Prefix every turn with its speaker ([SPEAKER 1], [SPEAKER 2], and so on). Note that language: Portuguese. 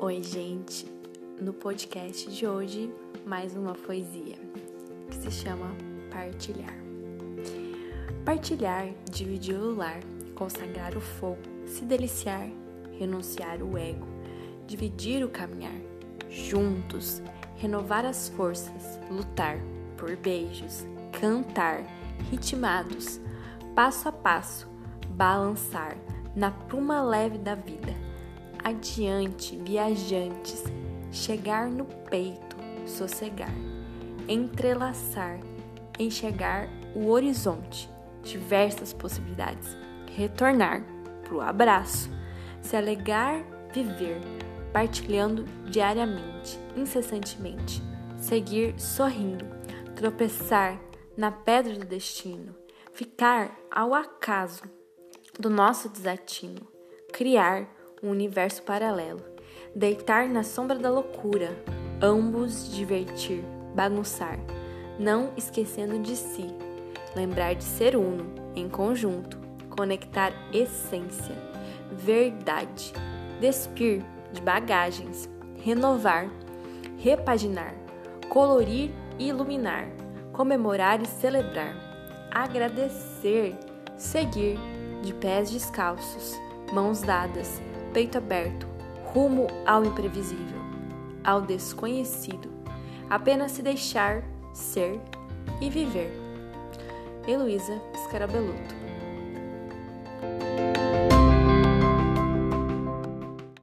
[SPEAKER 1] Oi, gente. No podcast de hoje, mais uma poesia que se chama Partilhar. Partilhar, dividir o lar, consagrar o fogo, se deliciar, renunciar o ego, dividir o caminhar, juntos, renovar as forças, lutar por beijos, cantar, ritmados, passo a passo, balançar na pluma leve da vida. Adiante, viajantes, chegar no peito, sossegar, entrelaçar, enxergar o horizonte, diversas possibilidades, retornar pro abraço, se alegar, viver, partilhando diariamente, incessantemente, seguir sorrindo, tropeçar na pedra do destino, ficar ao acaso do nosso desatino, criar um universo paralelo, deitar na sombra da loucura, ambos divertir, bagunçar, não esquecendo de si, lembrar de ser uno, em conjunto, conectar essência, verdade, despir de bagagens, renovar, repaginar, colorir e iluminar, comemorar e celebrar, agradecer, seguir de pés descalços, mãos dadas, peito aberto, rumo ao imprevisível, ao desconhecido, apenas se deixar ser e viver. Heloísa Scarabeluto